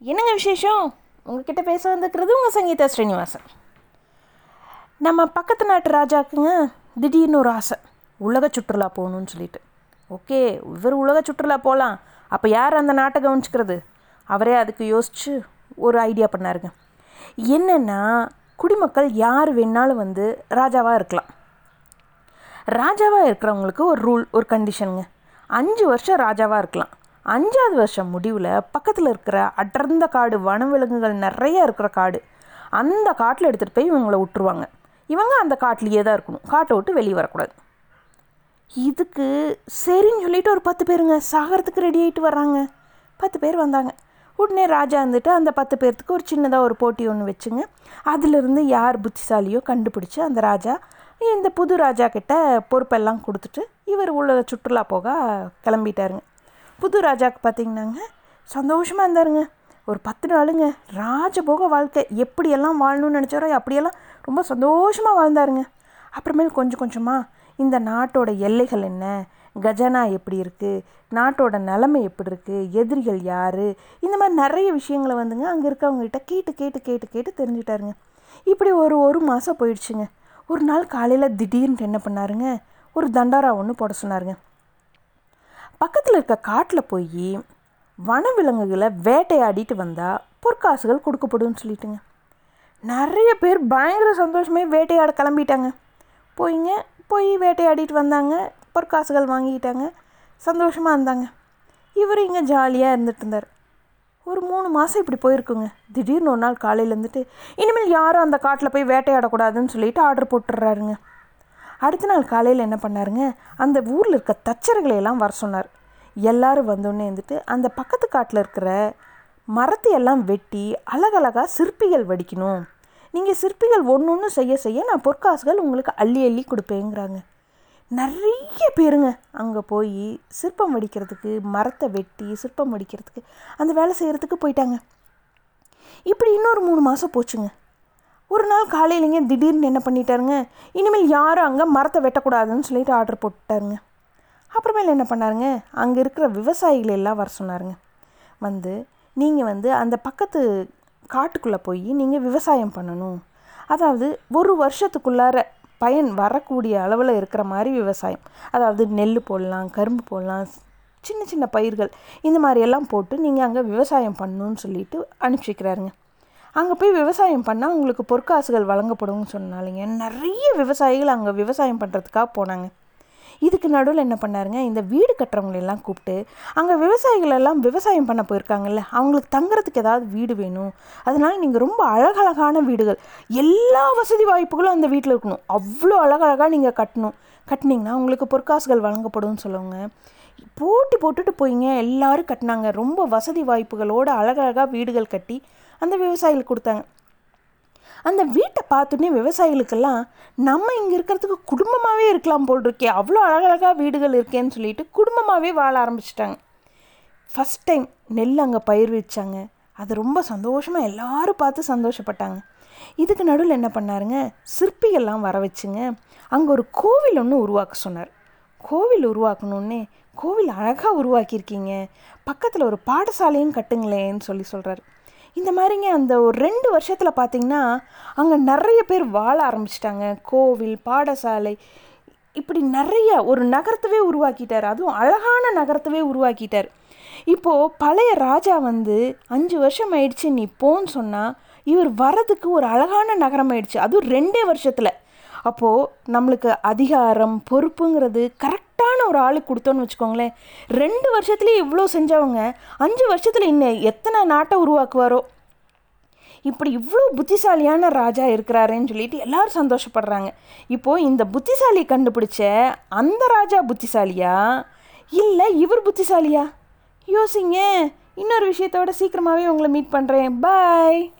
என்னங்க விசேஷம்? உங்ககிட்ட பேச வந்திருக்கிறது உங்கள் சங்கீதா ஸ்ரீனிவாசன். நம்ம பக்கத்து நாட்டு ராஜாக்குங்க திடீர்னு ஒரு ஆசை. உலக சுற்றுலா போகணும்னு சொல்லிட்டு. ஓகே இவர் உலக சுற்றுலா போகலாம் அப்போ யார் அந்த நாட்டை கவனிச்சுக்கிறது? அவரே அதுக்கு யோசித்து ஒரு ஐடியா பண்ணாருங்க. என்னென்னா குடிமக்கள் யார் வேணாலும் வந்து ராஜாவாக இருக்கலாம். ராஜாவாக இருக்கிறவங்களுக்கு ஒரு ரூல் ஒரு கண்டிஷனுங்க அஞ்சு வருஷம் ராஜாவாக இருக்கலாம். அஞ்சாவது வருஷம் முடிவில் பக்கத்தில் இருக்கிற அடர்ந்த காடு வனவிலங்குகள் நிறைய இருக்கிற காடு அந்த காட்டில் எடுத்துகிட்டு போய் இவங்களை விட்டுருவாங்க. இவங்க அந்த காட்டிலேயே தான் இருக்கணும். காட்டை விட்டு வெளியே வரக்கூடாது. இதுக்கு சரின்னு சொல்லிட்டு ஒரு பத்து பேருங்க. சாகிறதுக்கு ரெடி ஆகிட்டு வர்றாங்க. பத்து பேர் வந்தாங்க. உடனே ராஜா வந்துட்டு அந்த பத்து பேர்த்துக்கு ஒரு சின்னதாக ஒரு போட்டி ஒன்று வச்சுங்க. அதிலிருந்து யார் புத்திசாலியோ கண்டுபிடிச்சி அந்த ராஜா இந்த புது ராஜா கிட்ட பொறுப்பெல்லாம் கொடுத்துட்டு இவர் உள்ள சுற்றுலா போக கிளம்பிட்டாருங்க. புது ராஜாவுக்கு பார்த்தீங்கன்னாங்க சந்தோஷமாக இருந்தாருங்க. ஒரு பத்து நாளுங்க ராஜபோக வாழ்க்கை எப்படியெல்லாம் வாழணும்னு நினச்சாரோ அப்படியெல்லாம் ரொம்ப சந்தோஷமாக வாழ்ந்தாருங்க. அப்புறமேல் கொஞ்சம் கொஞ்சமாக இந்த நாட்டோட எல்லைகள் என்ன? கஜனா எப்படி இருக்குது நாட்டோட நிலைமை எப்படி இருக்குது எதிரிகள் யார்? இந்த மாதிரி நிறைய விஷயங்களை வந்துங்க அங்கே இருக்கவங்ககிட்ட கேட்டு கேட்டு கேட்டு கேட்டு தெரிஞ்சுட்டாருங்க இப்படி ஒரு ஒரு மாதம் போயிடுச்சுங்க. ஒரு நாள் காலையில் திடீர்னு என்ன பண்ணாருங்க? ஒரு தண்டாரா ஒன்று போட சொன்னாருங்க. பக்கத்தில் இருக்க காட்டில் போய் வனவிலங்குகளை வேட்டையாடிட்டு வந்தால் பொற்காசுகள் கொடுக்கப்படும்னு சொல்லிட்டுங்க. நிறைய பேர் பயங்கர சந்தோஷமே வேட்டையாட கிளம்பிட்டாங்க. போயிங்க போய் வேட்டையாடிட்டு வந்தாங்க பொற்காசுகள் வாங்கிட்டாங்க சந்தோஷமாக இருந்தாங்க. இவர் இங்கே ஜாலியாக இருந்துட்டு இருந்தார். ஒரு மூணு மாதம் இப்படி போயிருக்குங்க. திடீர்னு ஒரு நாள் காலையில் இருந்துட்டு இனிமேல் யாரும் அந்த காட்டில் போய் வேட்டையாடக்கூடாதுன்னு சொல்லிட்டு ஆர்டர் போட்டுடுறாருங்க. அடுத்த நாள் காலையில் என்ன பண்ணாருங்க? அந்த ஊரில் இருக்க தச்சர்களையெல்லாம் வர சொன்னார். எல்லாரும் வந்தோடனே இருந்துட்டு அந்த பக்கத்து காட்டில் இருக்கிற மரத்தை எல்லாம் வெட்டி அழகழகாக சிற்பிகள் வடிக்கணும். நீங்கள் சிற்பிகள் ஒன்று ஒன்று செய்ய செய்ய நான் பொற்காசுகள் உங்களுக்கு அள்ளி அள்ளி கொடுப்பேங்கிறாங்க. நிறைய பேருங்க அங்கே போய் சிற்பம் வடிக்கிறதுக்கு மரத்தை வெட்டி சிற்பம் வடிக்கிறதுக்கு அந்த வேலை செய்கிறதுக்கு போயிட்டாங்க. இப்படி இன்னொரு மூணு மாதம் போச்சுங்க. ஒரு நாள் காலையிலங்க திடீர்னு என்ன பண்ணிட்டாருங்க? இனிமேல் யாரும் அங்கே மரத்தை வெட்டக்கூடாதுன்னு சொல்லிட்டு ஆர்டர் போட்டுட்டாருங்க அப்புறமேல என்ன பண்ணாருங்க? அங்கே இருக்கிற விவசாயிகள் எல்லாம் வர சொன்னாருங்க. வந்து நீங்கள் வந்து அந்த பக்கத்து காட்டுக்குள்ளே போய் நீங்கள் விவசாயம் பண்ணணும். அதாவது ஒரு வருஷத்துக்குள்ளார பயன் வரக்கூடிய அளவில் இருக்கிற மாதிரி விவசாயம். அதாவது நெல் போடலாம் கரும்பு போடலாம் சின்ன சின்ன பயிர்கள் இந்த மாதிரியெல்லாம் போட்டு நீங்கள் அங்கே விவசாயம் பண்ணணும்னு சொல்லிட்டு அனுப்பிச்சிக்கிறாருங்க அங்கே போய் விவசாயம் பண்ணால் உங்களுக்கு பொற்காசுகள் வழங்கப்படும்னு சொன்னாலிங்க. நிறைய விவசாயிகள் அங்கே விவசாயம் பண்ணுறதுக்காக போனாங்க. இதுக்கு நடுவில் என்ன பண்ணாருங்க? இந்த வீடு கட்டுறவங்களெல்லாம் கூப்பிட்டு அங்கே விவசாயிகள் எல்லாம் விவசாயம் பண்ண போயிருக்காங்கல்ல அவங்களுக்கு தங்குறதுக்கு ஏதாவது வீடு வேணும். அதனால் நீங்கள் ரொம்ப அழகழகான வீடுகள் எல்லா வசதி வாய்ப்புகளும் அந்த வீட்டில் இருக்கணும். அவ்வளோ அழகழகாக நீங்கள் கட்டணும். கட்டினீங்கன்னா உங்களுக்கு பொற்காசுகள் வழங்கப்படும்னு சொல்லுவாங்க. போட்டி போட்டுட்டு போயிங்க. எல்லாரும் கட்டினாங்க. ரொம்ப வசதி வாய்ப்புகளோடு அழகழகாக வீடுகள் கட்டி அந்த விவசாயிகளுக்கு கொடுத்தாங்க. அந்த வீட்டை பார்த்தோன்னே விவசாயிகளுக்கெல்லாம் நம்ம இங்கே இருக்கிறதுக்கு குடும்பமாகவே இருக்கலாம் போல் இருக்கே அவ்வளோ அழகழகாக வீடுகள் இருக்கேன்னு சொல்லிட்டு குடும்பமாகவே வாழ ஆரம்பிச்சிட்டாங்க. ஃபஸ்ட் டைம் நெல் அங்கே பயிர் வச்சாங்க. அது ரொம்ப சந்தோஷமாக எல்லாரும் பார்த்து சந்தோஷப்பட்டாங்க. இதுக்கு நடுவில் என்ன பண்ணாருங்க? சிற்பிகள்லாம் வர வச்சுங்க அங்கே ஒரு கோவில் ஒன்று உருவாக்க சொன்னார். கோவில் உருவாக்கணுன்னே கோவில் அழகாக உருவாக்கியிருக்கீங்க. பக்கத்தில் ஒரு பாடசாலையும் கட்டுங்களேன்னு சொல்லி சொல்கிறாரு இந்த மாதிரிங்க அந்த ஒரு ரெண்டு வருஷத்தில் பார்த்திங்கன்னா அங்கே நிறைய பேர் வாழ ஆரம்பிச்சிட்டாங்க. கோவில் பாடசாலை இப்படி நிறைய ஒரு நகரத்தவே உருவாக்கிட்டார். அதுவும் அழகான நகரத்தவே உருவாக்கிட்டார். இப்போது பழைய ராஜா வந்து அஞ்சு வருஷம் ஆயிடுச்சு நீ போன்னு சொன்னால் இவர் வரதுக்கு ஒரு அழகான நகரம் ஆயிடுச்சு. அதுவும் ரெண்டே வருஷத்தில். அப்போது நம்மளுக்கு அதிகாரம் பொறுப்புங்கிறது கரெக்டான ஒரு ஆளுக்கு கொடுத்தோன்னு வச்சுக்கோங்களேன். ரெண்டு வருஷத்துலேயே இவ்வளோ செஞ்சவங்க அஞ்சு வருஷத்தில் இன்னும் எத்தனை நாட்டை உருவாக்குவாரோ? இப்படி இவ்வளோ புத்திசாலியான ராஜா இருக்கிறாருன்னு சொல்லிட்டு எல்லாரும் சந்தோஷப்படுறாங்க. இப்போது இந்த புத்திசாலி கண்டுபிடிச்ச அந்த ராஜா புத்திசாலியா? இல்லை இவர் புத்திசாலியா? யோசிங்க. இன்னொரு விஷயத்தோட சீக்கிரமாகவே உங்களை மீட் பண்ணுறேன் பாய்